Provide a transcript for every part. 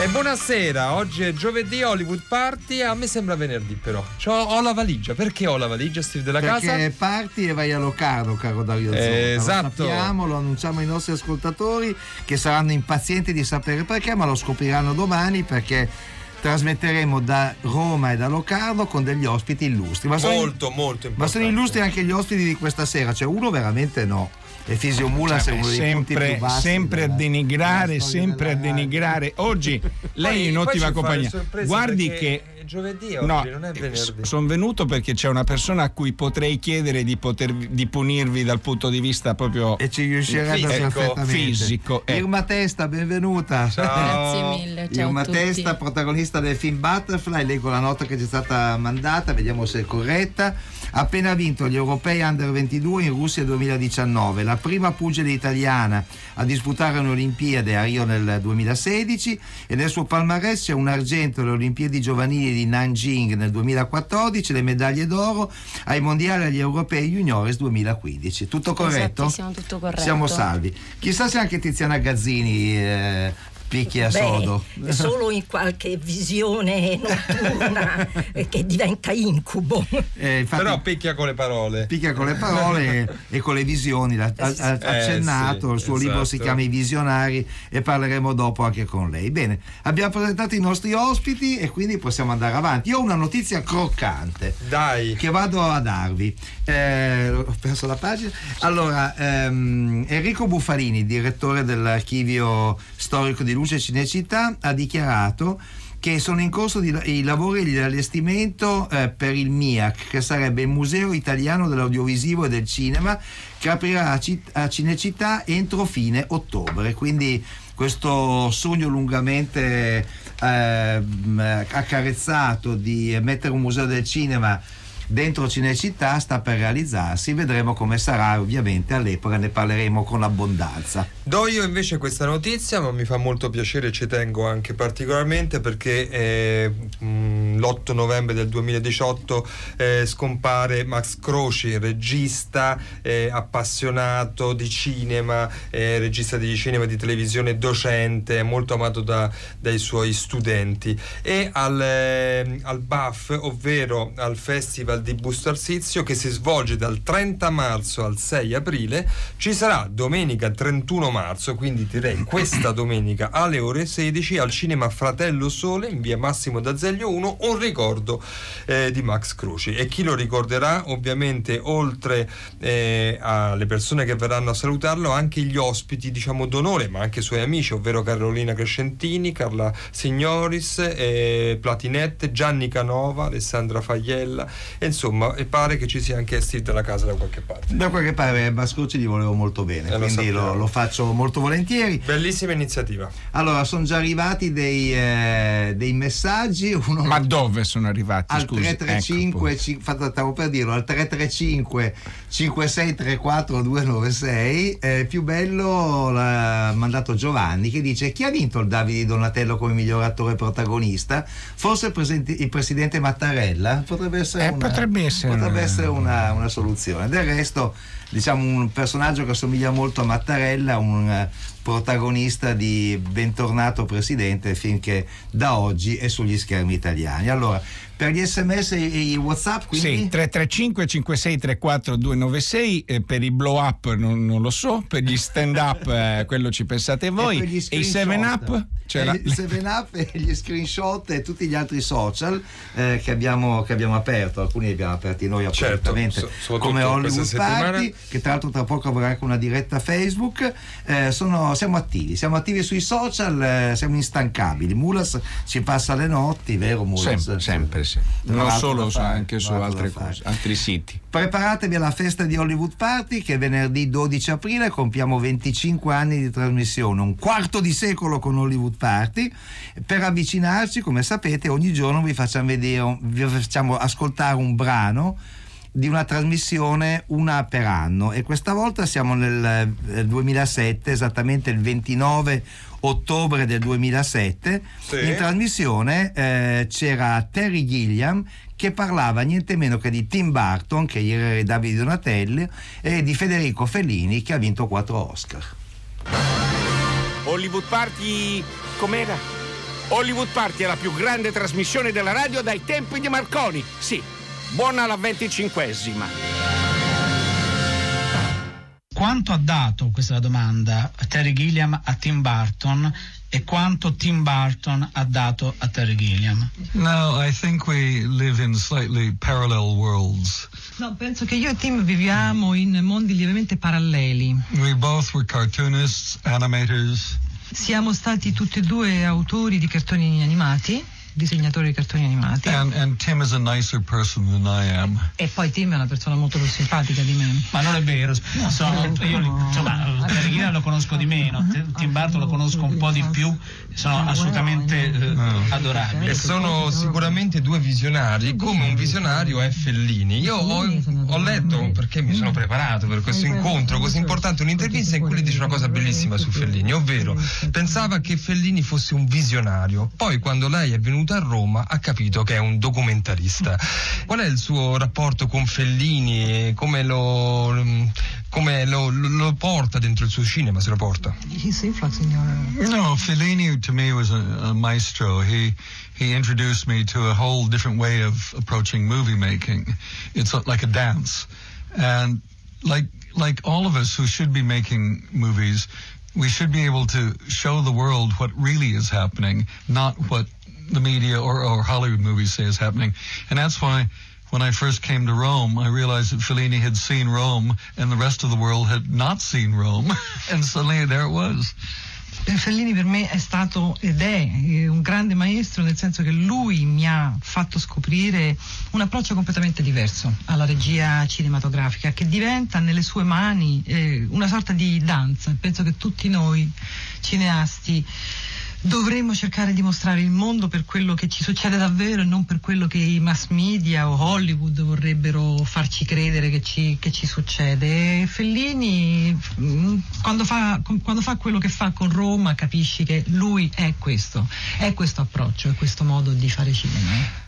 E buonasera, oggi è giovedì Hollywood Party, a me sembra venerdì però. C'ho, ho la valigia, perché ho la valigia Steve della Perché casa? parti e vai a Locarno, caro Dario Zonta. Eh, Lo esatto. sappiamo, lo annunciamo ai nostri ascoltatori che saranno impazienti di sapere perché, ma lo scopriranno domani perché trasmetteremo da Roma e da Locarno con degli ospiti illustri. Ma sono, Molto, molto importante. ma sono illustri anche gli ospiti di questa sera, cioè uno veramente no. E Fisio Mulas è Cioè, uno dei punti sempre, più bassi sempre a denigrare, sempre a denigrare. Oggi lei Poi- è in ottima compagnia. Guardi che è giovedì oggi, No, non è venerdì. sono venuto perché c'è una persona a cui potrei chiedere di, poter, di punirvi dal punto di vista proprio E ci riuscirebbe Fisico, perfettamente. fisico, ecco. Irma Testa, benvenuta. Ciao. Grazie mille, ciao Irma a tutti. Testa, protagonista del film Butterfly, leggo la nota che ci è stata mandata, vediamo se è corretta. Ha appena vinto gli europei under 22 in Russia 2019, la prima pugile italiana a disputare un'Olimpiade a Rio nel 2016 e nel suo palmarès c'è un argento alle Olimpiadi giovanili di Nanjing nel 2014, le medaglie d'oro ai mondiali e agli europei juniores 2015. Tutto corretto? Esattissimo, tutto corretto. Siamo salvi. Chissà se anche Tiziana Gazzini eh, picchia Beh, sodo. solo in qualche visione notturna eh, che diventa incubo. Eh, infatti, Però picchia con le parole. picchia con le parole e, e con le visioni. Ha, ha- ha Eh, accennato, sì, il suo libro si esatto. chiama I Visionari e parleremo dopo anche con lei. Bene, abbiamo presentato i nostri ospiti e quindi possiamo andare avanti. Io ho una notizia croccante. Dai. che vado a darvi. Eh, ho perso la pagina. Allora, ehm, Enrico Buffalini, direttore dell'archivio storico di Luce Cinecittà, ha dichiarato che sono in corso di- i lavori di allestimento eh, per il MIAC, che sarebbe il Museo Italiano dell'Audiovisivo e del Cinema, che aprirà a, Cit- a Cinecittà entro fine ottobre. Quindi questo sogno lungamente ehm, accarezzato di mettere un museo del cinema dentro Cinecittà sta per realizzarsi, vedremo come sarà ovviamente all'epoca, ne parleremo con abbondanza. Do io invece questa notizia, ma mi fa molto piacere e ci tengo anche particolarmente perché eh, mh, l'8 novembre del 2018 eh, scompare Max Croci, regista eh, appassionato di cinema, eh, regista di cinema e di televisione, docente, molto amato da- dai suoi studenti. E al, eh, al BAF, ovvero al Festival di Busto Arsizio, che si svolge dal 30 marzo al 6 aprile, ci sarà domenica 31 marzo, quindi direi questa domenica alle ore 16 al cinema Fratello Sole in via Massimo d'Azeglio 1 un ricordo eh, di Max Croci e chi lo ricorderà ovviamente oltre eh, alle persone che verranno a salutarlo anche gli ospiti diciamo d'onore ma anche i suoi amici ovvero Carolina Crescentini, Carla Signoris, eh, Platinette, Gianni Canova, Alessandra Fagliella e insomma e pare che ci sia anche Steve della casa da qualche parte Da qualche parte Bascucci gli volevo molto bene, Eh, lo quindi lo, sappiamo. lo faccio molto volentieri. bellissima iniziativa Allora, sono già arrivati dei, eh, dei messaggi, uno Ma dove sono arrivati? al Scusi, 335 ecco, ci- stavo per dirlo al 335 5634 296 eh, più bello l'ha mandato Giovanni che dice chi ha vinto il Davide Donatello come miglior attore protagonista forse il, presente- il presidente Mattarella potrebbe essere, Eh, una, potrebbe essere. Potrebbe essere una, una soluzione. Del resto diciamo un personaggio che assomiglia molto a Mattarella un protagonista di Bentornato Presidente film che da oggi è sugli schermi italiani allora per gli sms e i whatsapp quindi Sì, 335 5634 296 eh, per i blow up non, non lo so, per gli stand up eh, quello ci pensate voi gli e i screenshot. 7 up? Cioè E la- il 7 up e gli screenshot e tutti gli altri social eh, che, abbiamo, che abbiamo aperto alcuni li abbiamo aperti noi Certo, appositamente so- soprattutto come Hollywood questa settimana. Party che tra l'altro tra poco avrà anche una diretta Facebook Eh, sono- siamo attivi siamo attivi sui social eh, siamo instancabili Mulas ci passa le notti vero Mulas? sempre, sempre sì. Non solo, fare, anche su altre cose, altri siti. Preparatevi alla festa di Hollywood Party che venerdì 12 aprile compiamo 25 anni di trasmissione, un quarto di secolo con Hollywood Party. Per avvicinarci, come sapete, ogni giorno vi facciamo vedere, vi facciamo ascoltare un brano di una trasmissione una per anno e questa volta siamo nel 2007, esattamente il 29 ottobre del 2007. Sì. In trasmissione eh, c'era Terry Gilliam che parlava niente meno che di Tim Burton, che ieri era Davide Donatelli, e di Federico Fellini che ha vinto quattro Oscar. Hollywood Party com'era? Hollywood Party è la più grande trasmissione della radio dai tempi di Marconi. Sì, buona la venticinquesima. Quanto ha dato, questa è la domanda, Terry Gilliam a Tim Burton e quanto Tim Burton ha dato a Terry Gilliam? No, I think we live in slightly parallel worlds. No, penso che io e Tim viviamo in mondi lievemente paralleli. We both were cartoonists, animators. Siamo stati tutti e due autori di cartoni animati, disegnatori di cartoni animati. And, and Tim is a nicer person than I am. E poi Tim è una persona molto più simpatica di me. Ma non è vero, sono, io insomma, Gilliam lo conosco di meno, Tim Burton lo conosco un po' di più, sono assolutamente eh, adorabili. E sono sicuramente due visionari, come un visionario è Fellini. Io ho, ho letto, perché mi sono preparato per questo incontro così importante, un'intervista in cui lui dice una cosa bellissima su Fellini, ovvero pensava che Fellini fosse un visionario, poi quando lei è venuta a Roma ha capito che è un documentarista. Qual è il suo rapporto con Fellini? Come lo, come lo, lo- lo porta dentro il suo cinema, se lo porta? His influx in your... No, Fellini to me was a, a maestro. He he introduced me to a whole different way of approaching movie making. It's like a dance, and like like all of us who should be making movies, we should be able to show the world what really is happening, not what the media or, or Hollywood movies say is happening. And that's why when I first came to Rome, I realized that Fellini had seen Rome and the rest of the world had not seen Rome. and suddenly there it was. Fellini per me è stato ed è eh, un grande maestro nel senso che lui mi ha fatto scoprire un approccio completamente diverso alla regia cinematografica che diventa nelle sue mani eh, una sorta di danza. Penso che tutti noi cineasti dovremmo cercare di mostrare il mondo per quello che ci succede davvero e non per quello che i mass media o Hollywood vorrebbero farci credere che ci, che ci succede. Fellini mm, quando fa, quando fa quello che fa con Roma capisci che lui è questo, è questo approccio, è questo modo di fare cinema.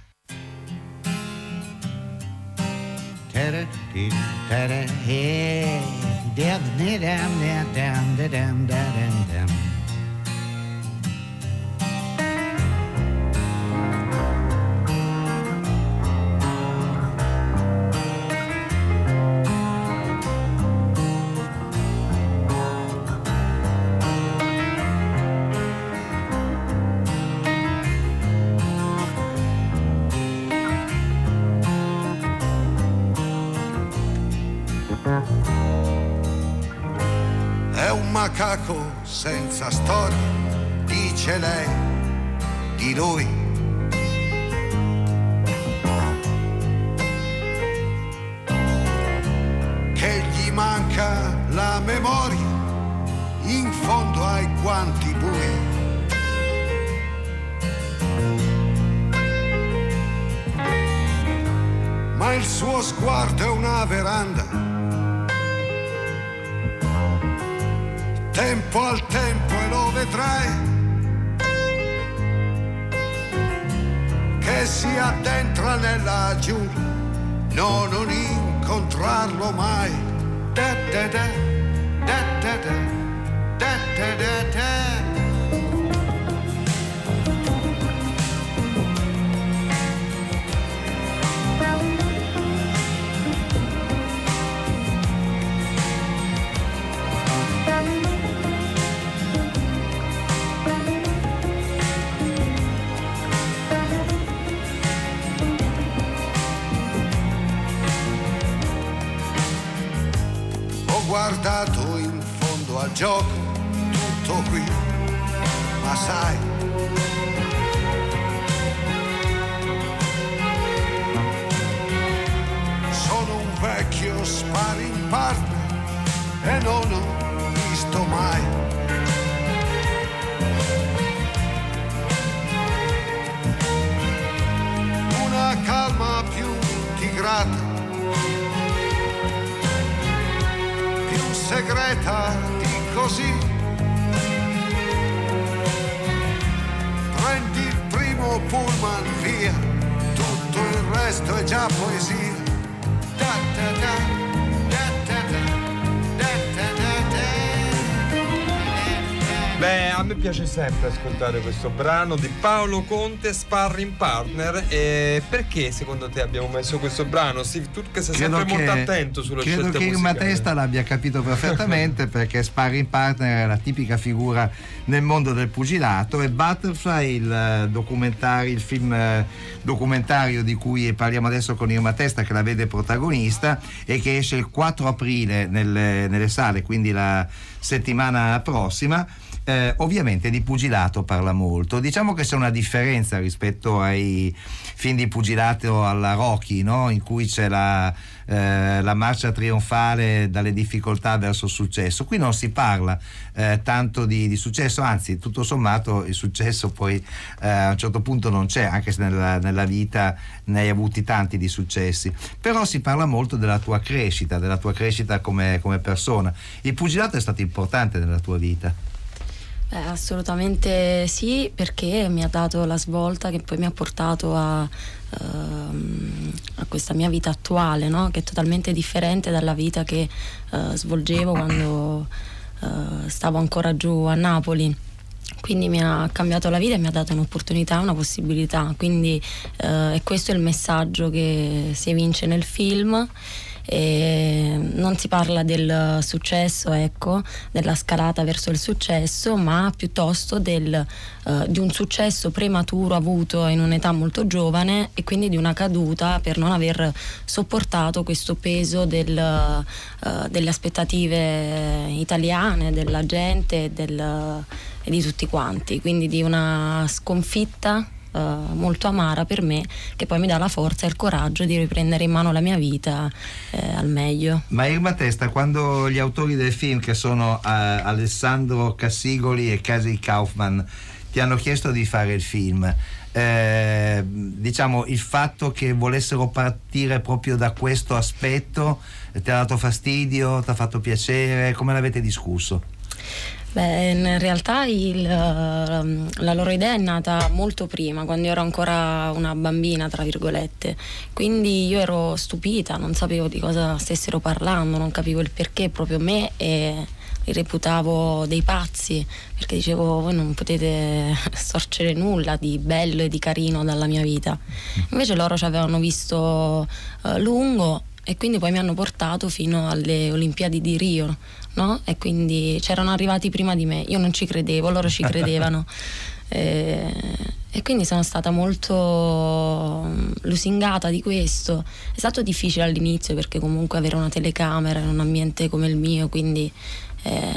Dice lei di lui. Che gli manca la memoria in fondo ai guanti bui. Ma il suo sguardo è una veranda tempo al tempo e lo vedrai si addentra nella giungla no non incontrarlo mai. Da da da da da da da da da gioco tutto qui, ma sai. Sono un vecchio sparring partner e non ho visto mai. Una calma più tigrata, più segreta così. Prendi il primo pullman via, tutto il resto è già poesia. Da, da, da, Beh, a me piace sempre ascoltare questo brano di Paolo Conte, Sparring Partner. E perché secondo te abbiamo messo questo brano? Steve, tu che sei sempre molto attento credo scelte che Irma musicali. Testa l'abbia capito perfettamente perché Sparring Partner è la tipica figura nel mondo del pugilato e Butterfly, il eh, documentario, il film eh, documentario di cui parliamo adesso con Irma Testa che la vede protagonista e che esce il 4 aprile nelle, nelle sale, quindi la settimana prossima. Eh, ovviamente di pugilato parla molto. Diciamo che c'è una differenza rispetto ai film di pugilato alla Rocky, no? in cui c'è la, eh, la marcia trionfale dalle difficoltà verso il successo. Qui non si parla eh, tanto di, di successo, anzi, tutto sommato il successo poi eh, a un certo punto non c'è, anche se nella, nella vita ne hai avuti tanti di successi. Però si parla molto della tua crescita, della tua crescita come, come persona. Il pugilato è stato importante nella tua vita. Beh, assolutamente sì, perché mi ha dato la svolta che poi mi ha portato a, ehm, a questa mia vita attuale, no? che è totalmente differente dalla vita che eh, svolgevo quando eh, stavo ancora giù a Napoli. Quindi mi ha cambiato la vita e mi ha dato un'opportunità, una possibilità. Quindi eh, è questo il messaggio che si evince nel film. E non si parla del successo, ecco, della scalata verso il successo, ma piuttosto del, eh, di un successo prematuro avuto in un'età molto giovane e quindi di una caduta per non aver sopportato questo peso del, eh, delle aspettative italiane, della gente del, e di tutti quanti, quindi di una sconfitta eh, molto amara per me che poi mi dà la forza e il coraggio di riprendere in mano la mia vita eh, al meglio. Ma Irma Testa, quando gli autori del film, che sono eh, Alessandro Cassigoli e Casi Kaufman, ti hanno chiesto di fare il film, eh, diciamo il fatto che volessero partire proprio da questo aspetto ti ha dato fastidio, ti ha fatto piacere, come l'avete discusso? Beh, in realtà il, la loro idea è nata molto prima, quando io ero ancora una bambina, tra virgolette. Quindi io ero stupita, non sapevo di cosa stessero parlando, non capivo il perché proprio me e li reputavo dei pazzi, perché dicevo voi non potete sorgere nulla di bello e di carino dalla mia vita. Invece loro ci avevano visto eh, lungo e quindi poi mi hanno portato fino alle Olimpiadi di Rio, no? E quindi c'erano arrivati prima di me, io non ci credevo, loro ci credevano. E, e quindi sono stata molto mm, lusingata di questo. È stato difficile all'inizio perché comunque avere una telecamera in un ambiente come il mio, quindi eh,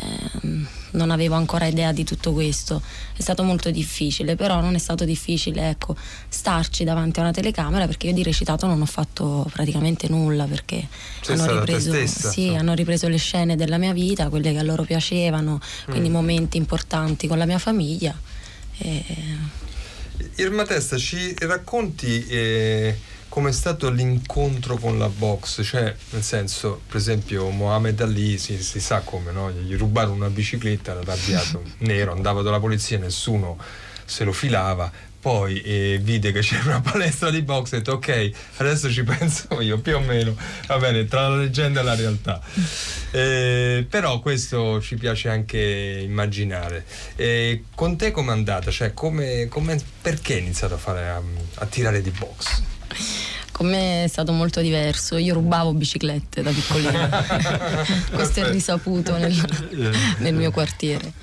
non avevo ancora idea di tutto questo. È stato molto difficile, però non è stato difficile ecco, starci davanti a una telecamera perché io di recitato non ho fatto praticamente nulla perché hanno ripreso, sì, hanno ripreso le scene della mia vita, quelle che a loro piacevano, quindi Mm. momenti importanti con la mia famiglia. E, Irma Testa, ci racconti eh, com'è stato l'incontro con la box? Cioè, nel senso, per esempio, Mohamed Ali si, si sa come, no? Gli rubarono una bicicletta, era arrabbiato, nero, andava dalla polizia, nessuno se lo filava. Poi eh, vide che c'era una palestra di box e ha detto ok, adesso ci penso io, più o meno, va bene, tra la leggenda e la realtà. Eh, però questo ci piace anche immaginare. Eh, con te com'è andata? Cioè, come, come- perché hai iniziato a, fare, a, a tirare di box? Con me è stato molto diverso, io rubavo biciclette da piccolina, questo è risaputo nel, nel mio quartiere,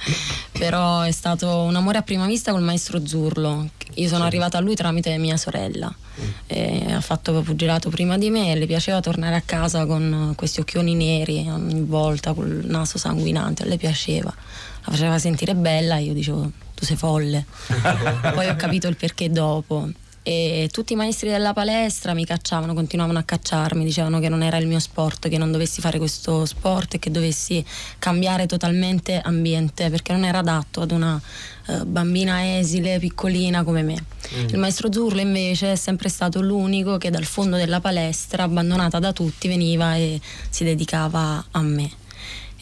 però è stato un amore a prima vista col maestro Zurlo, io sono arrivata a lui tramite mia sorella, E ha fatto pugilato prima di me e le piaceva tornare a casa con questi occhioni neri ogni volta, col naso sanguinante, a lei piaceva, la faceva sentire bella e io dicevo tu sei folle, poi ho capito il perché dopo e tutti i maestri della palestra mi cacciavano, continuavano a cacciarmi, dicevano che non era il mio sport, che non dovessi fare questo sport e che dovessi cambiare totalmente ambiente perché non era adatto ad una eh, bambina esile, piccolina come me. Il maestro Zurlo invece è sempre stato l'unico che dal fondo della palestra, abbandonata da tutti, veniva e si dedicava a me.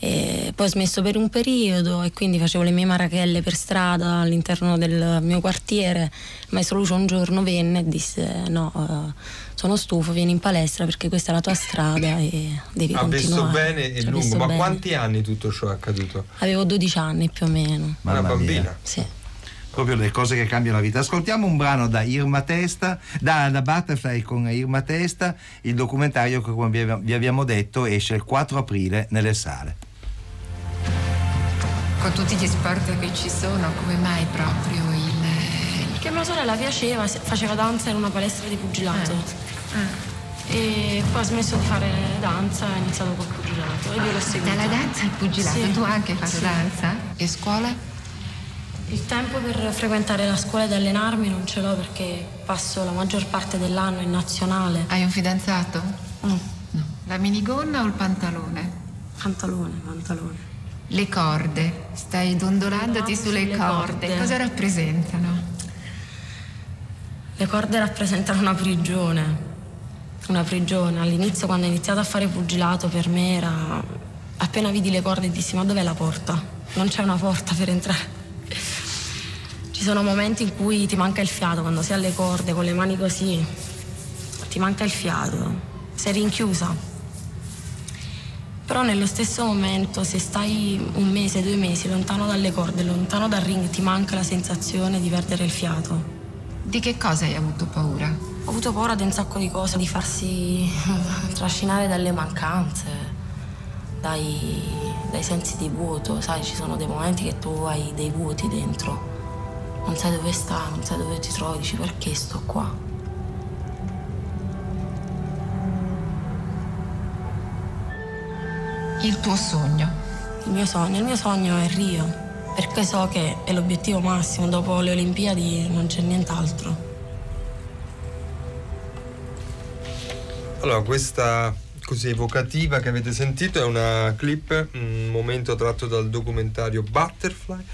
E poi ho smesso per un periodo e quindi facevo le mie marachelle per strada all'interno del mio quartiere. Il maestro Lucio un giorno venne e disse: No, eh, sono stufo, vieni in palestra perché questa è la tua strada e devi Ha continuare. visto bene e lungo, ma bene. quanti anni tutto ciò è accaduto? Avevo 12 anni più o meno. Una Mamma bambina? Sì. Proprio le cose che cambiano la vita. Ascoltiamo un brano da Irma Testa, da, da Butterfly con Irma Testa, il documentario che come vi abbiamo detto esce il 4 aprile nelle sale. Con tutti gli sport che ci sono, come mai proprio il... Perché a mia sorella piaceva, faceva danza in una palestra di pugilato. E poi ha smesso di fare danza e ha iniziato col pugilato. E io l'ho seguito. Dalla danza al pugilato, Sì. tu anche hai fatto Sì. danza? E scuola? Il tempo per frequentare la scuola ed allenarmi non ce l'ho perché passo la maggior parte dell'anno in nazionale. Hai un fidanzato? No. La minigonna o il pantalone? Pantalone, pantalone. Le corde, stai dondolandoti sulle corde. corde. Cosa rappresentano? Le corde rappresentano una prigione. Una prigione. All'inizio quando ho iniziato a fare pugilato per me era... Appena vidi le corde dissi ma dov'è la porta? Non c'è una porta per entrare. Ci sono momenti in cui ti manca il fiato, quando sei alle corde con le mani così, ti manca il fiato, sei rinchiusa. Però nello stesso momento, se stai un mese, due mesi lontano dalle corde, lontano dal ring, ti manca la sensazione di perdere il fiato. Di che cosa hai avuto paura? Ho avuto paura di un sacco di cose, di farsi trascinare dalle mancanze, dai, dai sensi di vuoto. Sai, ci sono dei momenti che tu hai dei vuoti dentro. Non sai dove stai, non sai dove ti trovi, dici perché sto qua. Il tuo sogno? Il mio sogno, il mio sogno è Rio, perché so che è l'obiettivo massimo, dopo le Olimpiadi non c'è nient'altro. Allora, questa così evocativa che avete sentito è una clip, un momento tratto dal documentario Butterfly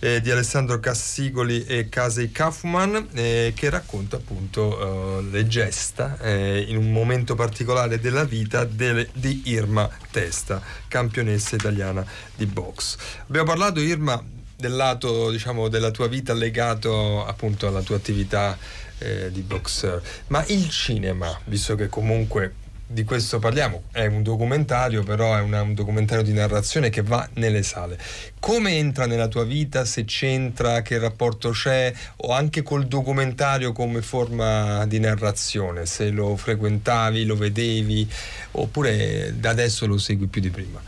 eh, di Alessandro Cassigoli e Casey Kaufman eh, che racconta appunto eh, le gesta eh, in un momento particolare della vita delle- di Irma Testa, campionessa italiana di box. Abbiamo parlato Irma del lato diciamo della tua vita legato appunto alla tua attività eh, di boxer, ma il cinema, visto che comunque di questo parliamo, è un documentario, però è una- un documentario di narrazione che va nelle sale. Come entra nella tua vita, se c'entra, che rapporto c'è, o anche col documentario come forma di narrazione, se lo frequentavi, lo vedevi, oppure da adesso lo segui più di prima?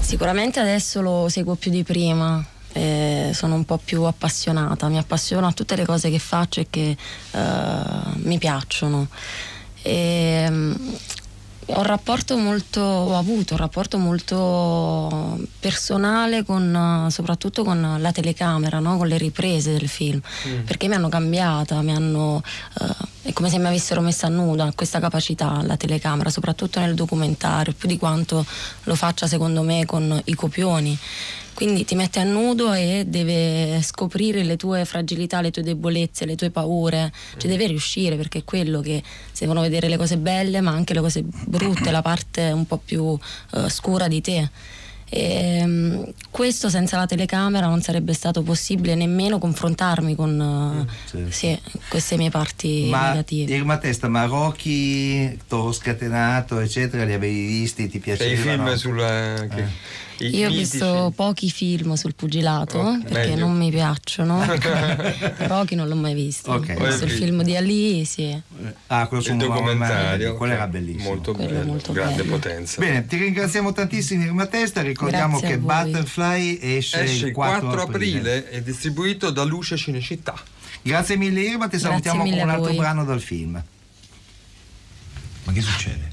Sicuramente adesso lo seguo più di prima. eh, sono un po' più appassionata, mi appassiona a tutte le cose che faccio e che eh, mi piacciono. E, mm, ho un rapporto molto, ho avuto un rapporto molto personale con, soprattutto con la telecamera, no? con le riprese del film, perché mi hanno cambiata, mi hanno, eh, è come se mi avessero messa a nudo questa capacità la telecamera, soprattutto nel documentario, più di quanto lo faccia secondo me con i copioni. Quindi ti mette a nudo e deve scoprire le tue fragilità, le tue debolezze, le tue paure. Ci deve riuscire perché è quello che si devono vedere le cose belle, ma anche le cose brutte, la parte un po' più eh, scura di te. E, mm, questo senza la telecamera non sarebbe stato possibile nemmeno confrontarmi con eh, sì, queste mie parti Ma negative. Irma Testa, ma Rocky, Toro Scatenato, eccetera, li avevi visti, ti Sei i piacevano? film sul... eh, che- i Io ho visto pochi film sul pugilato Ok, perché meglio. non mi piacciono. Rocky non l'ho mai visto. Ok. Ho visto il film di Ali, sì. Ah, quello su il documentario quello che era bellissimo. molto Quello bello, molto grande bello. potenza Bene, ti ringraziamo tantissimo Irma Testa, ricordiamo Grazie che. Butterfly esce, esce il 4, aprile. aprile. è distribuito da Luce Cinecittà Grazie mille Irma, ti Grazie salutiamo con un altro brano dal film. Ma che succede?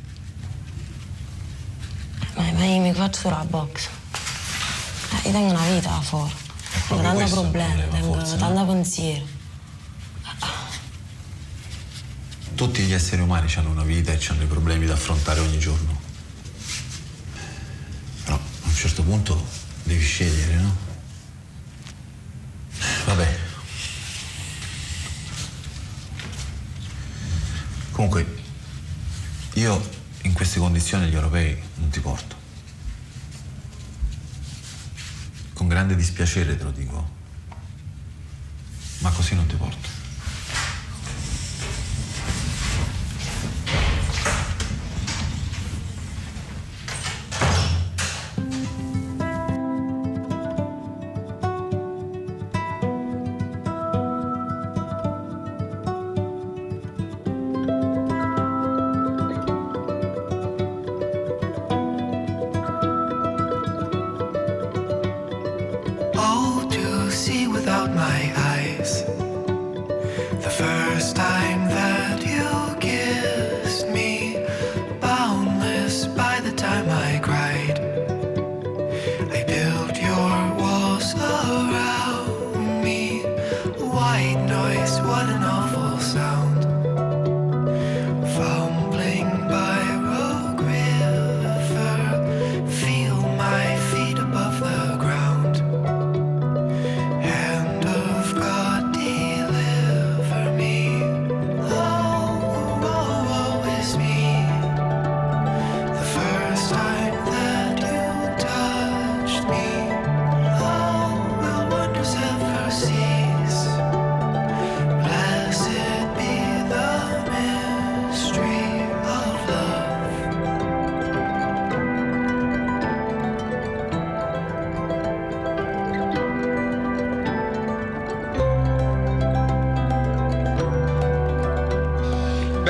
Ma, ma io mi faccio la box. Eh, io tengo una vita là fuori. Tengo tanti problemi, problema, tengo no? tanti pensieri. Tutti gli esseri umani hanno una vita e hanno dei problemi da affrontare ogni giorno. Però a un certo punto devi scegliere, no? Vabbè. Comunque, competizione gli europei non ti porto. Con grande dispiacere te lo dico, ma così non ti porto.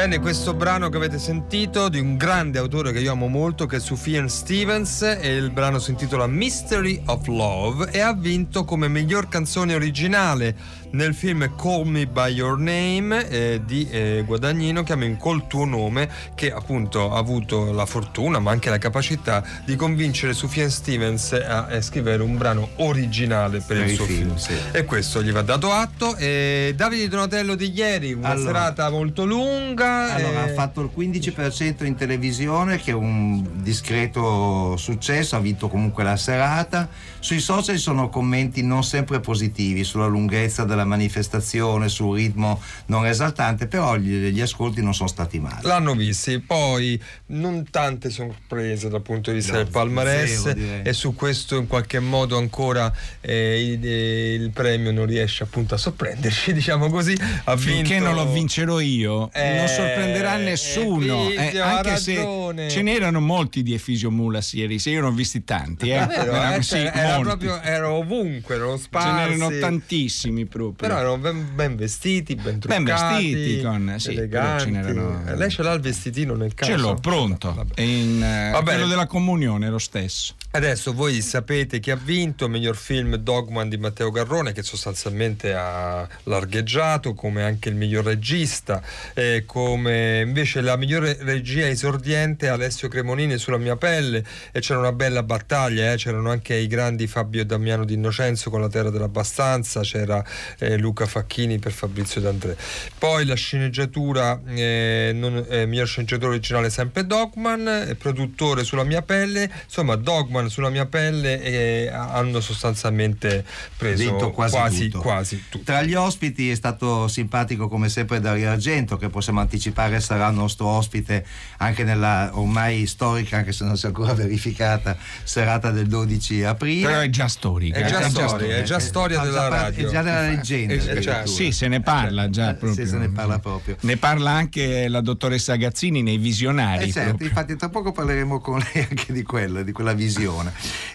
Bene, questo brano che avete sentito di un grande autore che io amo molto, che è Sufjan Stevens, e il brano si intitola Mystery of Love e ha vinto come miglior canzone originale nel film Call Me By Your Name eh, di eh, Guadagnino, chiama Col tuo nome, che appunto ha avuto la fortuna ma anche la capacità di convincere Sufjan Stevens a, a scrivere un brano originale per, il suo film, film. sì. E questo gli va dato atto. E Davide Donatello di ieri, una Allora. serata molto lunga. Allora, e- ha fatto il 15% in televisione, che è un discreto successo, ha vinto comunque la serata. Sui social ci sono commenti non sempre positivi sulla lunghezza della manifestazione, sul ritmo non esaltante, però gli, gli ascolti non sono stati male. L'hanno visti, poi non tante sorprese dal punto di vista No, del palmarès zero, e su questo in qualche modo ancora eh, il, eh, il premio non riesce appunto a sorprenderci, diciamo così. Ha Finché vinto- non lo vincerò io, Eh, non sorprenderà nessuno. Efisio, eh, anche se ce n'erano molti di Efisio Mulas ieri, se io ne ho visti tanti. Eh. È vero, Erano- eh, sì, cioè, era proprio era ovunque, erano Ce sparsi. n'erano tantissimi proprio. Però erano ben, ben vestiti, ben Ben truccati, vestiti, con- sì, eleganti. ce Eh, Lei ce l'ha il vestitino nel caso? Ce l'ho pronto. E in, eh, quello della comunione lo stesso. Adesso voi sapete chi ha vinto miglior film Dogman di Matteo Garrone che sostanzialmente ha largheggiato come anche il miglior regista eh, come invece la migliore regia esordiente Alessio Cremonini sulla mia pelle e c'era una bella battaglia eh, c'erano anche i grandi Fabio e Damiano di Innocenzo con la terra dell'abbastanza c'era eh, Luca Facchini per Fabrizio D'André. Poi la sceneggiatura eh, non- eh, miglior sceneggiatore originale sempre Dogman eh, produttore sulla mia pelle insomma Dogman sulla mia pelle eh, hanno sostanzialmente preso Vinto quasi, quasi, tutto. quasi tutto. Tra gli ospiti è stato simpatico come sempre Dario Argento, che possiamo anticipare sarà il nostro ospite anche nella ormai storica, anche se non si è ancora verificata, serata del 12 aprile. Però è già storica. È già eh, storia, è già storia della parte- radio. È già della leggenda. Eh, certo. Sì, se ne parla già proprio. Sì, se ne parla proprio. Ne parla anche la dottoressa Gazzini nei visionari. Eh certo, infatti tra poco parleremo con lei anche di quella, di quella visione.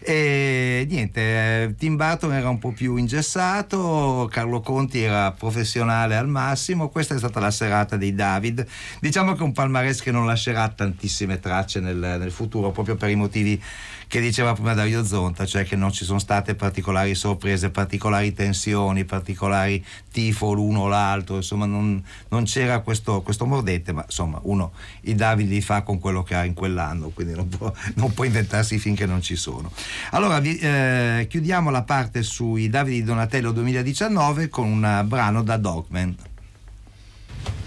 E niente, eh, Tim Burton era un po' più ingessato, Carlo Conti era professionale al massimo, questa è stata la serata dei David. Diciamo che un palmarès che non lascerà tantissime tracce nel, nel futuro, proprio per i motivi che diceva prima Dario Zonta, cioè che non ci sono state particolari sorprese, particolari tensioni, particolari tifo l'uno o l'altro, insomma non, non c'era questo, questo mordente, ma insomma uno i David li fa con quello che ha in quell'anno, quindi non può, non può inventarsi finché non ci sono. Allora vi- eh, chiudiamo la parte sui Davide di Donatello 2019 con un brano da Dogman.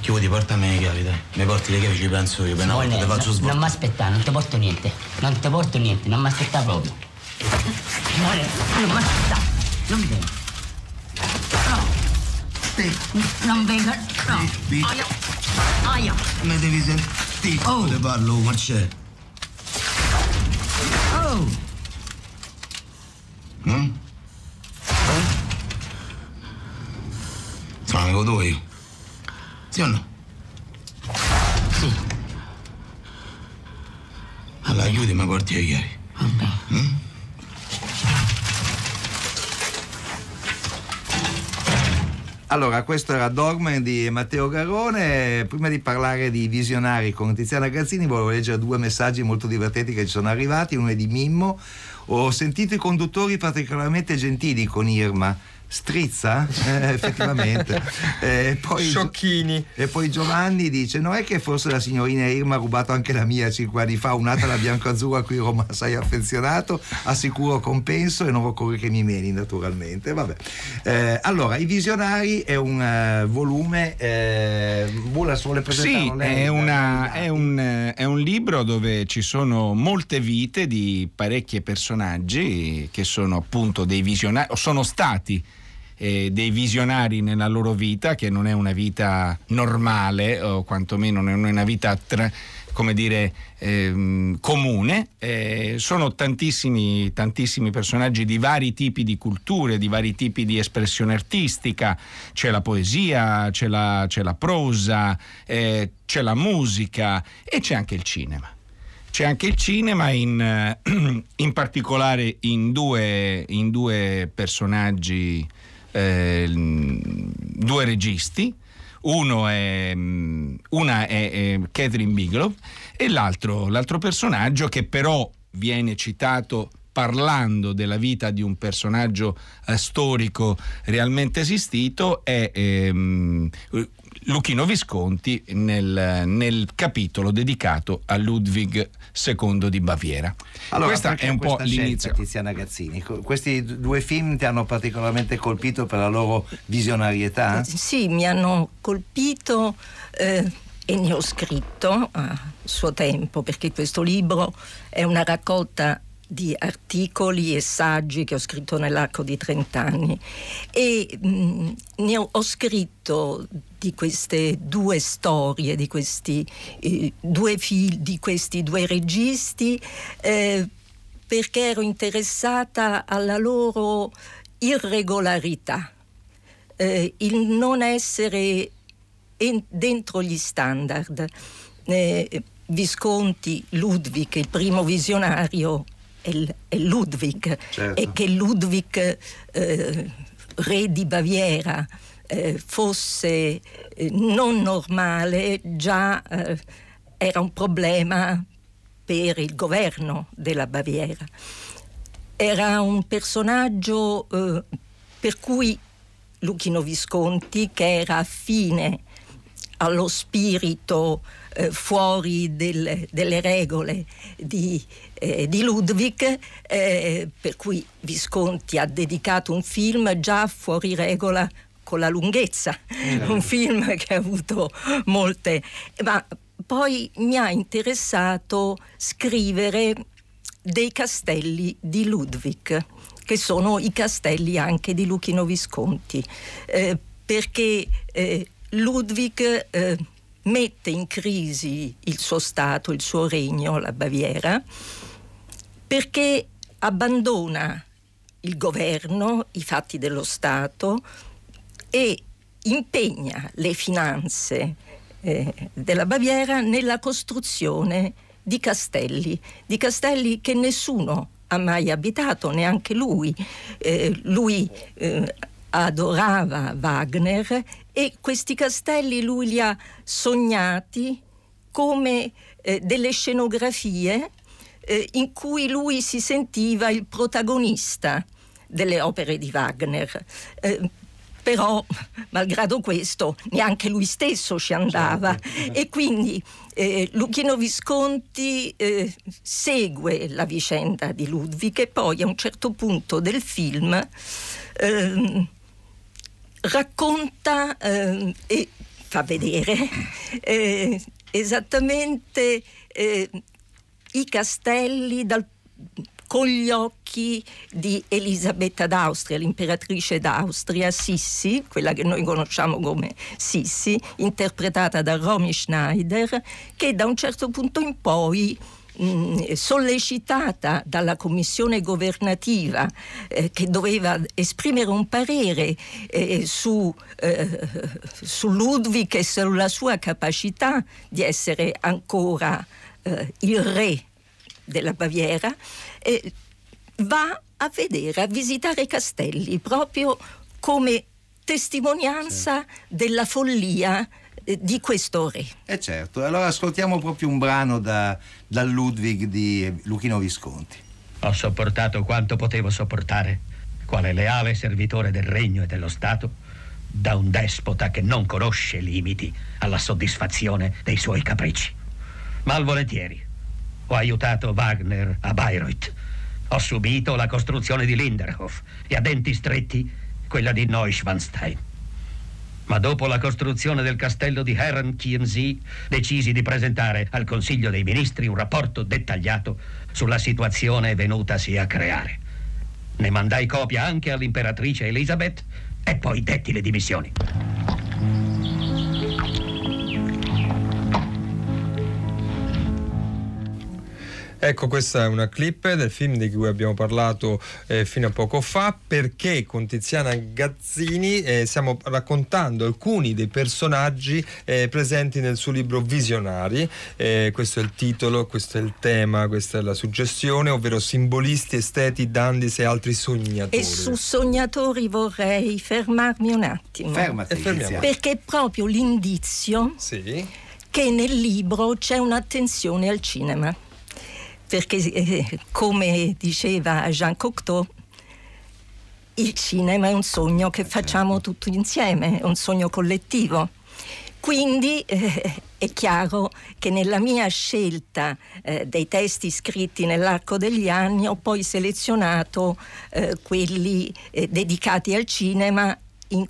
Chiudi, portami le chiavi, dai. Mi porti le chiavi, ci penso io. Per una volta te faccio svolto. Non mi aspettare, non ti porto niente. Non ti porto niente, non mi aspettare proprio. Simone, non mi aspettare. Non vengo. No. Non vengo. No. Aia. Aia. Mi devi sentire. Oh. Te parlo, Marcello. Oh. Mm? Eh? Sono andato io. Sì o no? Sì. Allora porti a ieri. Mm? Allora, questo era Dogman di Matteo Garrone. Prima di parlare di visionari con Tiziana Gazzini, volevo leggere due messaggi molto divertenti che ci sono arrivati. Uno è di Mimmo. Ho sentito i conduttori particolarmente gentili con Irma. Strizza? Eh, effettivamente. Eh, poi, Sciocchini. E poi Giovanni dice: Non è che forse la signorina Irma ha rubato anche la mia cinque anni fa, un'altra la bianco-azzurra a cui Roma sei affezionato, assicuro compenso e non occorre che mi meni naturalmente. Vabbè. Eh, allora, I Visionari è un eh, volume. Eh, Bulla vuole presentarlo Sì, lei? è, una- è un, eh, è un libro dove ci sono molte vite di parecchi personaggi che sono appunto dei visionari, o sono stati eh, dei visionari nella loro vita, che non è una vita normale, o quantomeno non è una vita tra- come dire, ehm, comune. Eh, sono tantissimi, tantissimi personaggi di vari tipi di culture, di vari tipi di espressione artistica. C'è la poesia, c'è la, c'è la prosa, eh, c'è la musica e c'è anche il cinema. C'è anche il cinema, in, in particolare in due, in due personaggi, eh, due registi. Uno è, mm, una è, è Catherine Bigelow e l'altro, l'altro personaggio che però viene citato parlando della vita di un personaggio eh, storico realmente esistito è ehm, Luchino Visconti nel, nel capitolo dedicato a Ludwig II di Baviera. Allora, Questa è un po' questa scelta, l'inizio. Tiziana Gazzini. Questi due film ti hanno particolarmente colpito per la loro visionarietà? Sì, mi hanno colpito eh, e ne ho scritto a suo tempo, perché questo libro è una raccolta di articoli e saggi che ho scritto nell'arco di 30 anni e mh, ne ho, ho scritto di queste due storie, di questi eh, due film, di questi due registi eh, perché ero interessata alla loro irregolarità, eh, il non essere en- dentro gli standard. Eh, Visconti, Ludwig, il primo visionario è, l- è Ludwig Certo. e che Ludwig, eh, re di Baviera, eh, fosse eh, non normale già eh, era un problema per il governo della Baviera. Era un personaggio eh, per cui Luchino Visconti, che era affine allo spirito eh, fuori del- delle regole di, eh, di Ludwig, eh, per cui Visconti ha dedicato un film già fuori regola con la lunghezza, un film che ha avuto molte... Ma poi mi ha interessato scrivere dei castelli di Ludwig, che sono i castelli anche di Luchino Visconti, eh, perché eh, Ludwig eh, mette in crisi il suo Stato, il suo regno, la Baviera, perché abbandona il governo, i fatti dello Stato e impegna le finanze eh, della Baviera nella costruzione di castelli, di castelli che nessuno ha mai abitato, neanche lui. Eh, lui eh, adorava Wagner e questi castelli lui li ha sognati come eh, delle scenografie eh, in cui lui si sentiva il protagonista delle opere di Wagner. Eh, però, malgrado questo, neanche lui stesso ci andava. E quindi eh, Luchino Visconti eh, segue la vicenda di Ludwig e poi a un certo punto del film ehm, racconta ehm, e fa vedere eh, esattamente eh, i castelli dal- con gli occhi di Elisabetta d'Austria, l'imperatrice d'Austria, Sissi, quella che noi conosciamo come Sissi, interpretata da Romy Schneider, che da un certo punto in poi sollecitata dalla commissione governativa eh, che doveva esprimere un parere eh, su, eh, su Ludwig e sulla sua capacità di essere ancora eh, il re della Baviera, eh, va a vedere, a visitare i castelli proprio come testimonianza della follia eh, di questo re. Eh certo, allora ascoltiamo proprio un brano da, da Ludwig di Luchino Visconti. Ho sopportato quanto potevo sopportare, quale leale servitore del regno e dello Stato, da un despota che non conosce limiti alla soddisfazione dei suoi capricci. Malvolentieri ho aiutato Wagner a Bayreuth. Ho subito la costruzione di Linderhof e a denti stretti quella di Neuschwanstein. Ma dopo la costruzione del castello di Herrenchiemsee decisi di presentare al Consiglio dei Ministri un rapporto dettagliato sulla situazione venutasi a creare. Ne mandai copia anche all'imperatrice Elisabeth e poi detti le dimissioni. Ecco, questa è una clip del film di cui abbiamo parlato eh, fino a poco fa, perché con Tiziana Gazzini eh, stiamo raccontando alcuni dei personaggi eh, presenti nel suo libro Visionari. Eh, questo è il titolo, questo è il tema, questa è la suggestione, ovvero simbolisti, esteti, dandis e altri sognatori. E su sognatori vorrei fermarmi un attimo. Fermati. Perché è proprio l'indizio Sì. che nel libro c'è un'attenzione al cinema. Perché, eh, come diceva Jean Cocteau, il cinema è un sogno che facciamo tutti insieme, è un sogno collettivo. Quindi eh, è chiaro che nella mia scelta eh, dei testi scritti nell'arco degli anni ho poi selezionato eh, quelli eh, dedicati al cinema in-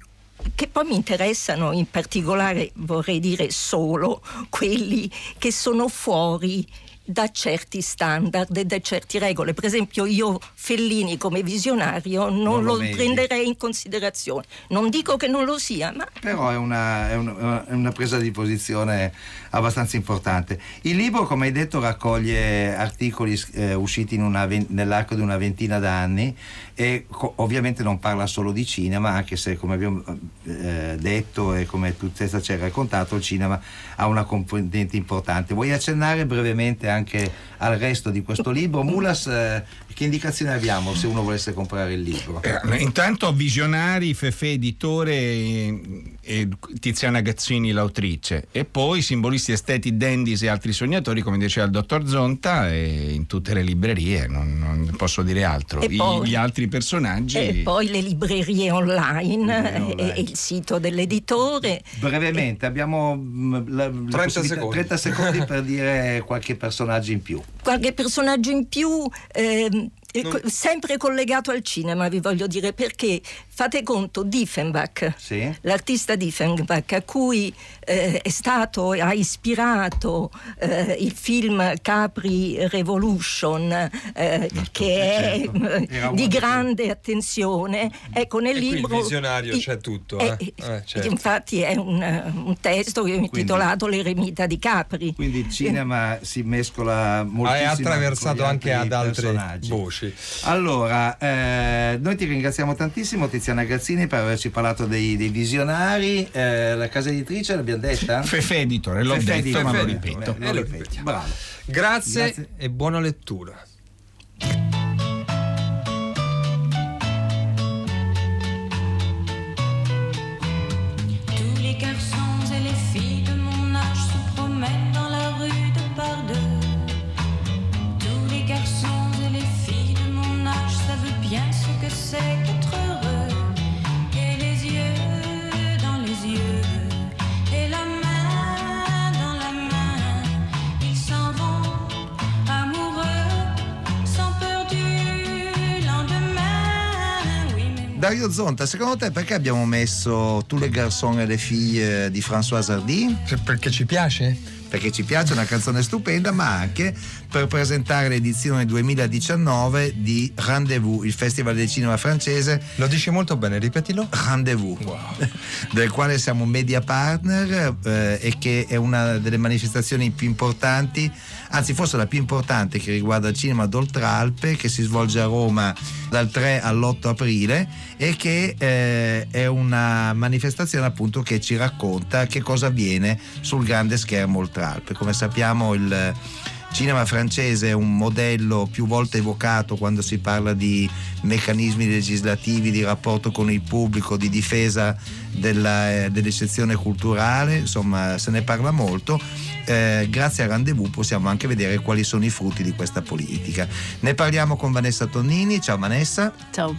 che poi mi interessano in particolare, vorrei dire solo, quelli che sono fuori da certi standard e da certe regole. Per esempio io Fellini come visionario non, Non lo lo, prenderei in considerazione. Non dico che non lo sia, ma Però è una, è una- è una presa di posizione abbastanza importante. Il libro, come hai detto, raccoglie articoli eh, usciti in una ven- nell'arco di una ventina d'anni e co- ovviamente non parla solo di cinema, anche se come abbiamo eh, detto e come tu stessa ci hai raccontato, il cinema ha una componente importante. Vuoi accennare brevemente anche al resto di questo libro? Mulas, eh, che indicazioni abbiamo se uno volesse comprare il libro? Eh, intanto Visionari, Fefe editore e, e Tiziana Gazzini l'autrice e poi simbolisti esteti, dandis e altri sognatori come diceva il dottor Zonta e in tutte le librerie, non, non posso dire altro. E I- poi- gli altri personaggi... e poi le librerie online, eh, e- e il sito dell'editore. Brevemente, abbiamo mm, la, la 30 possibilità- secondi. 30 secondi per dire qualche personaggio in più. qualche personaggio in più, ehm, co- sempre collegato al cinema, vi voglio dire, perché fate conto, Diefenbach, Sì. l'artista Diefenbach, a cui eh, è stato, ha ispirato eh, il film Capri Revolution, eh, che è certo. uno di grande attenzione. Ecco, nel E qui il libro... visionario i- c'è tutto, eh, eh? Eh, certo. Infatti è un, un testo che ho intitolato L'eremita di Capri. Quindi il cinema si mescola moltissimo. Hai attraversato con gli anche ad altre personaggi. voci. Allora, eh, noi ti ringraziamo tantissimo Tiziana Gazzini per averci parlato dei, dei visionari. Eh, la casa editrice l'abbiamo detta? Fefe editore, l'ho Fefe detto ma lo ripeto. Lo ripeti. Bravo. Grazie, Grazie. e buona lettura. Dario Zonta, secondo te perché abbiamo messo Tous les garçons et les filles di François Hardy? Perché ci piace? Perché ci piace, è una canzone stupenda, ma anche per presentare l'edizione 2019 di Rendezvous, il festival del cinema francese. Lo dici molto bene, ripetilo. Rendezvous, del quale siamo media partner eh, e che è una delle manifestazioni più importanti anzi forse la più importante che riguarda il cinema d'Oltralpe, che si svolge a Roma dal 3 all'8 aprile e che eh, è una manifestazione appunto che ci racconta che cosa avviene sul grande schermo Oltralpe. Come sappiamo il cinema francese è un modello più volte evocato quando si parla di meccanismi legislativi, di rapporto con il pubblico, di difesa della, eh, dell'eccezione culturale, insomma se ne parla molto. Eh, grazie a Rendezvous possiamo anche vedere quali sono i frutti di questa politica. Ne parliamo con Vanessa Tonnini. Ciao Vanessa. Ciao.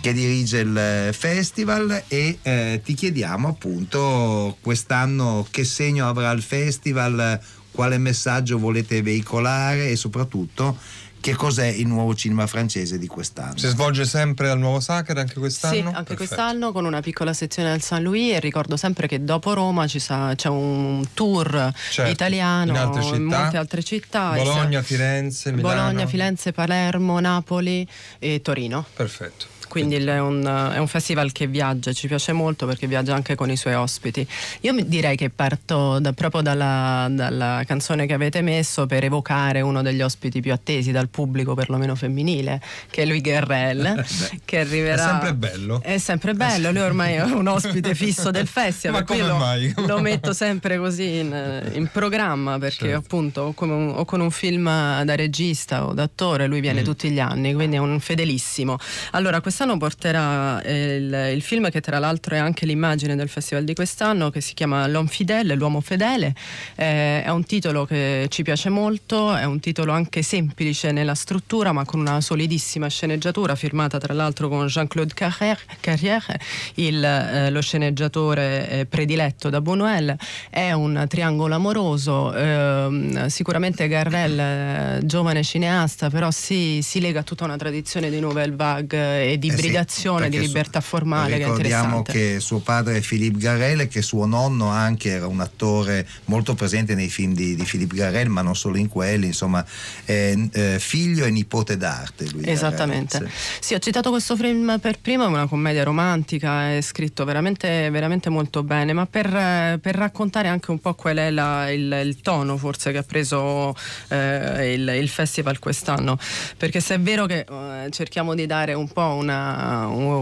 Che dirige il eh, festival e eh, ti chiediamo appunto quest'anno che segno avrà il festival, quale messaggio volete veicolare e soprattutto che cos'è il nuovo cinema francese di quest'anno. Si svolge sempre al Nuovo Sacre anche quest'anno? Sì, anche Perfetto. quest'anno con una piccola sezione al San Louis e ricordo sempre che dopo Roma ci sa- c'è un tour Certo, italiano in altre città. molte altre città. Bologna, Firenze, Milano. Bologna, Firenze, Palermo, Napoli e Torino. Perfetto. Quindi è un, è un festival che viaggia, ci piace molto perché viaggia anche con i suoi ospiti. Io direi che parto da- proprio dalla, dalla canzone che avete messo per evocare uno degli ospiti più attesi dal pubblico, perlomeno femminile, che è Louis Guerrel, che arriverà. È sempre bello. È sempre bello, lui ormai è un ospite fisso del festival, Ma come lo, mai? lo metto sempre così in, in programma perché Certo. appunto o, un- o con un film da regista o da attore lui viene Mm. tutti gli anni, quindi è un fedelissimo. Allora quest'anno porterà eh, il, il film che tra l'altro è anche l'immagine del festival di quest'anno che si chiama L'Homme Fidèle, l'uomo fedele, Eh, è un titolo che ci piace molto, è un titolo anche semplice nella struttura ma con una solidissima sceneggiatura firmata tra l'altro con Jean-Claude Carrière, Carrière il, eh, lo sceneggiatore eh, prediletto da Buñuel, è un triangolo amoroso, ehm, sicuramente Garrel, eh, giovane cineasta, però si, si lega a tutta una tradizione di nouvelle vague e di Eh sì, ibridazione, di libertà formale che Ricordiamo interessante. che suo padre è Philippe Garel e che suo nonno anche era un attore molto presente nei film di, di Philippe Garel, ma non solo in quelli, insomma, è eh, figlio e nipote d'arte. Lui Esattamente. Garel, Sì, ho citato questo film per primo, è una commedia romantica, è scritto veramente, veramente molto bene, ma per, per raccontare anche un po' qual è la- il, il tono forse che ha preso eh, il, il festival quest'anno. Perché se è vero che eh, cerchiamo di dare un po' una,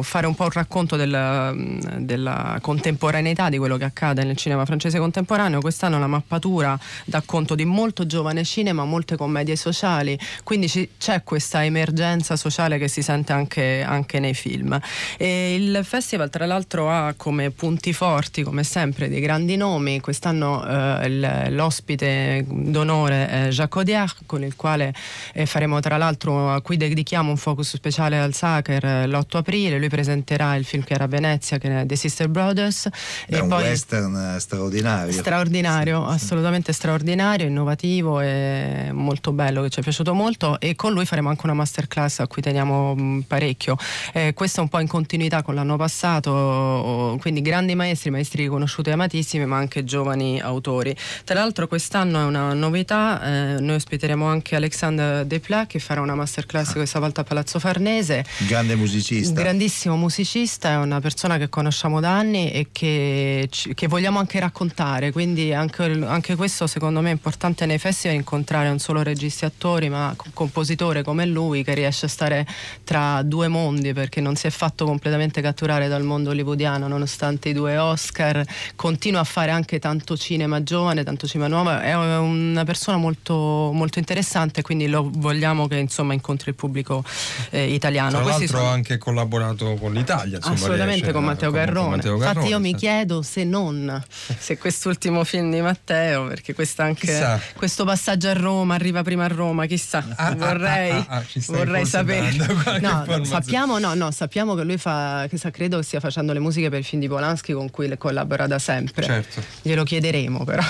fare un po' un racconto del- della contemporaneità di quello che accade nel cinema francese contemporaneo, quest'anno la mappatura dà conto di molto giovane cinema, molte commedie sociali, quindi ci- c'è questa emergenza sociale che si sente anche, anche nei film. E il festival tra l'altro ha come punti forti, come sempre, dei grandi nomi. Quest'anno eh, l'ospite d'onore è Jacques Audiard, con il quale eh, faremo tra l'altro, a cui dedichiamo un focus speciale al Sacher eh, l'8 aprile. Lui presenterà il film che era a Venezia, che è The Sister Brothers. È un western eh, straordinario. Straordinario, assolutamente straordinario, innovativo e molto bello che ci è piaciuto molto e con lui faremo anche una masterclass a cui teniamo mh, parecchio. Eh, questo è un po' in continuità con l'anno passato, quindi grandi maestri, maestri riconosciuti e amatissimi, ma anche giovani autori. Tra l'altro quest'anno è una novità, eh, noi ospiteremo anche Alexandre Desplat che farà una masterclass questa volta a Palazzo Farnese. Grande musicista. Un grandissimo musicista, è una persona che conosciamo da anni e che, che vogliamo anche raccontare, quindi anche, anche questo secondo me è importante nei festival incontrare non solo registi e attori ma un compositore come lui che riesce a stare tra due mondi perché non si è fatto completamente catturare dal mondo hollywoodiano nonostante i due Oscar, continua a fare anche tanto cinema giovane, tanto cinema nuovo, è una persona molto, molto interessante quindi lo vogliamo che insomma incontri il pubblico eh, italiano. Tra Questi l'altro sono- anche collaborato con l'Italia. Insomma, Assolutamente riesce con Matteo con- con Garrone. Matteo Infatti Garrone, io mi chiedo se non, se quest'ultimo film di Matteo, perché questo, anche, questo passaggio a Roma, arriva prima a Roma, chissà, Ah, vorrei, ah, ah, ah, vorrei sapere. No, sappiamo, no, no, sappiamo che lui fa, che sa, credo che stia facendo le musiche per il film di Polanski con cui collabora da sempre. Certo. Glielo chiederemo però,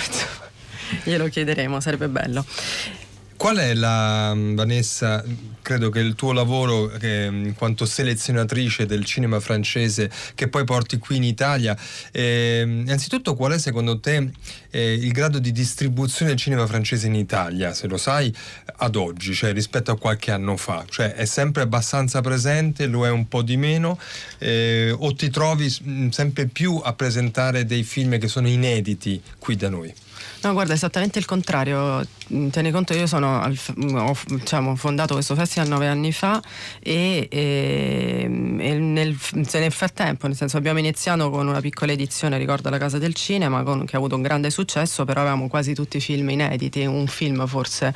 glielo chiederemo, sarebbe bello. Qual è la Vanessa? Credo che il tuo lavoro che, in quanto selezionatrice del cinema francese che poi porti qui in Italia, eh, innanzitutto qual è secondo te eh, il grado di distribuzione del cinema francese in Italia, se lo sai, ad oggi, cioè rispetto a qualche anno fa? Cioè è sempre abbastanza presente, lo è un po' di meno eh, o ti trovi mm, sempre più a presentare dei film che sono inediti qui da noi? No, guarda, esattamente il contrario. Mm, Tieni conto, io sono al mm, ho diciamo, fondato questo festival nove anni fa e, e- e nel, nel frattempo, nel senso abbiamo iniziato con una piccola edizione, ricordo la Casa del Cinema, con- che ha avuto un grande successo, però avevamo quasi tutti i film inediti, un film forse.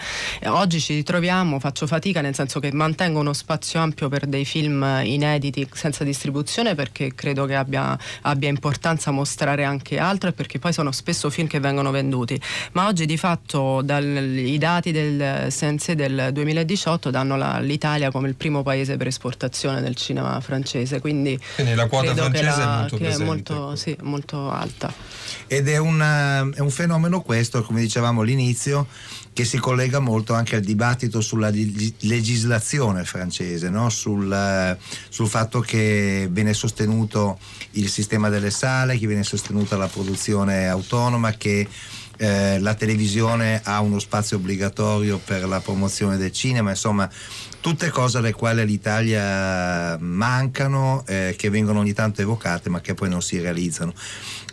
Oggi ci ritroviamo, faccio fatica nel senso che mantengo uno spazio ampio per dei film inediti senza distribuzione perché credo che abbia, abbia importanza mostrare anche altro e perché poi sono spesso film che vengono venduti. Ma oggi di fatto dal- i dati del Sense del 2018 danno la- l'Italia come il primo paese per esportazione del cinema francese, quindi, Quindi la quota francese è la- molto che è presente, molto, sì, molto alta. Ed è un, eh, è un fenomeno questo, come dicevamo all'inizio, che si collega molto anche al dibattito sulla leg- legislazione francese, no? sul, eh, sul fatto che viene sostenuto il sistema delle sale, che viene sostenuta la produzione autonoma, che eh, la televisione ha uno spazio obbligatorio per la promozione del cinema, insomma tutte cose alle quali all'Italia mancano, eh, che vengono ogni tanto evocate ma che poi non si realizzano.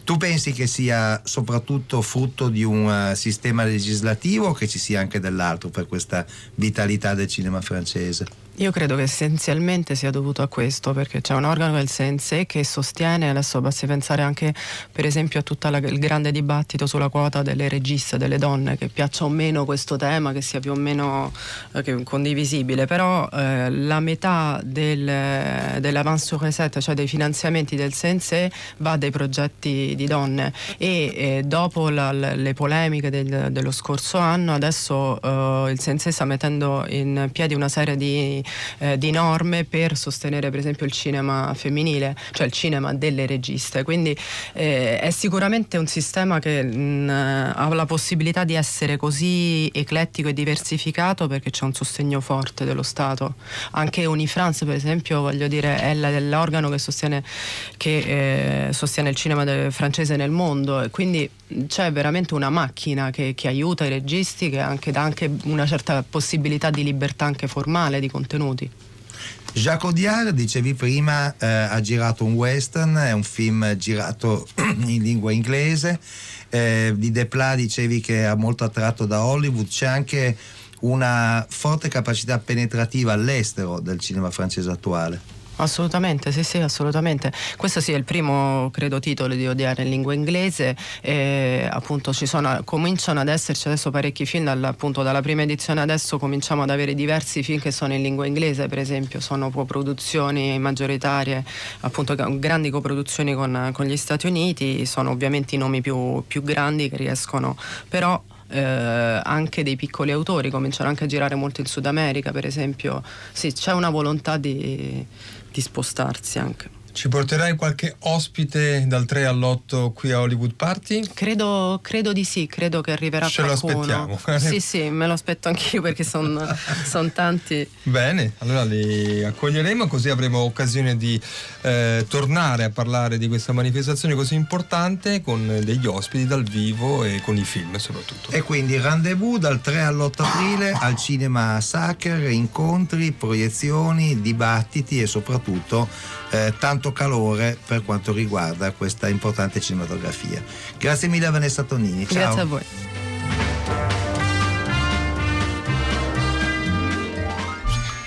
Tu pensi che sia soprattutto frutto di un eh, sistema legislativo o che ci sia anche dell'altro per questa vitalità del cinema francese? Io credo che essenzialmente sia dovuto a questo, perché c'è un organo del Sense che sostiene, adesso basti pensare anche per esempio a tutto il grande dibattito sulla quota delle registe, delle donne, che piaccia o meno questo tema, che sia più o meno eh, condivisibile, però eh, la metà del, dell'avance sur recette, cioè dei finanziamenti del Sense, va dai progetti di donne. E eh, dopo la- le polemiche del- dello scorso anno, adesso eh, il Sense sta mettendo in piedi una serie di, eh, di norme per sostenere per esempio il cinema femminile, cioè il cinema delle registe. Quindi eh, è sicuramente un sistema che mh, ha la possibilità di essere così eclettico e diversificato perché c'è un sostegno forte dello Stato. Anche Unifrance, per esempio, voglio dire, è l'organo che sostiene, che, eh, sostiene il cinema francese nel mondo e quindi c'è veramente una macchina che, che aiuta i registi, che anche, dà anche una certa possibilità di libertà anche formale di contenuti. Jacques Audiard, dicevi prima, eh, ha girato un western, è un film girato in lingua inglese. Eh, di Desplat dicevi che è molto attratto da Hollywood, c'è anche una forte capacità penetrativa all'estero del cinema francese attuale. Assolutamente, sì, sì, assolutamente. Questo sì è il primo, credo, titolo di odiare in lingua inglese. E, appunto, sono, cominciano ad esserci adesso parecchi film, dal- appunto, dalla prima edizione adesso cominciamo ad avere diversi film che sono in lingua inglese, per esempio, sono coproduzioni maggioritarie, appunto, grandi coproduzioni con, con gli Stati Uniti, sono ovviamente i nomi più, più grandi che riescono, però eh, anche dei piccoli autori cominciano anche a girare molto in Sud America, per esempio. Sì, c'è una volontà di, di spostarsi anche. Ci porterai qualche ospite dal 3 all'8 qui a Hollywood Party? Credo, credo di sì, credo che arriverà Ce lo qualcuno. aspettiamo. Sì, sì, me lo aspetto anch'io perché sono tanti. Bene, allora li accoglieremo così avremo occasione di eh, tornare a parlare di questa manifestazione così importante con degli ospiti dal vivo e con i film soprattutto. E quindi rendezvous dal 3 all'8 aprile al cinema Sacher, incontri, proiezioni, dibattiti e soprattutto eh, tanto calore per quanto riguarda questa importante cinematografia. Grazie mille a Vanessa Tonini. Ciao. Grazie a voi.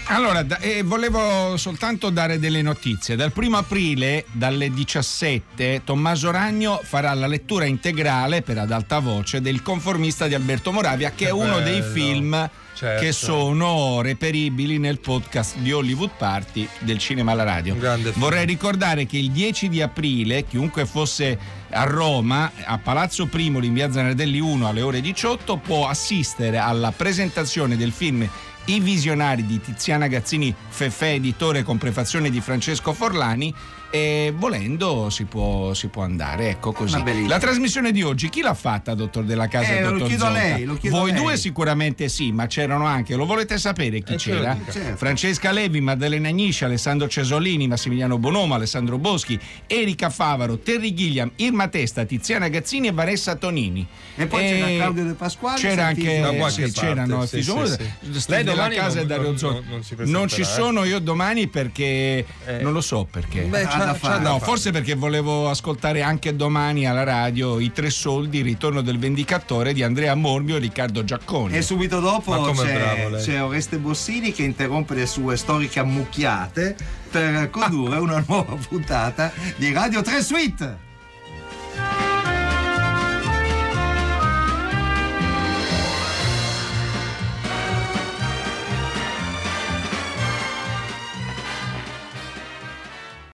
Allora, da- eh, volevo soltanto dare delle notizie. Dal primo aprile, dalle 17, Tommaso Ragno farà la lettura integrale per ad alta voce del Conformista di Alberto Moravia, che Che è uno dei bello. film Certo. che sono reperibili nel podcast di Hollywood Party del cinema alla radio. Vorrei ricordare che il 10 di aprile, chiunque fosse a Roma, a Palazzo Primoli in via Zanardelli 1 alle ore 18, può assistere alla presentazione del film i visionari di Tiziana Gazzini Feffè, editore con prefazione di Francesco Forlani. E volendo si può, si può andare, ecco così. La trasmissione di oggi chi l'ha fatta, dottor Della Casa Eh, e lo dottor chiedo a Zonta? lei, lo chiedo Voi lei. due sicuramente sì, ma c'erano anche, lo volete sapere chi Eh, c'era? Certo. Francesca Levi, Maddalena Agnisci, Alessandro Cesolini, Massimiliano Bonomo, Alessandro Boschi, Erika Favaro, Terry Gilliam, Irma Testa, Tiziana Gazzini e Vanessa Tonini. E poi c'era Claudio De Pasquale, C'era anche Da sì, parte, c'erano sì, sì, sì. Lei della casa non- e Dario non- non- non si Non ci eh? sono io domani perché non lo so perché. Beh, c'ha da fare. No, forse perché volevo ascoltare anche domani alla radio i tre soldi, il ritorno del vendicatore di Andrea Mormio e Riccardo Giacconi. E subito dopo c'è, c'è Oreste Bossini che interrompe le sue storiche ammucchiate per condurre una nuova puntata di Radio 3 Suite.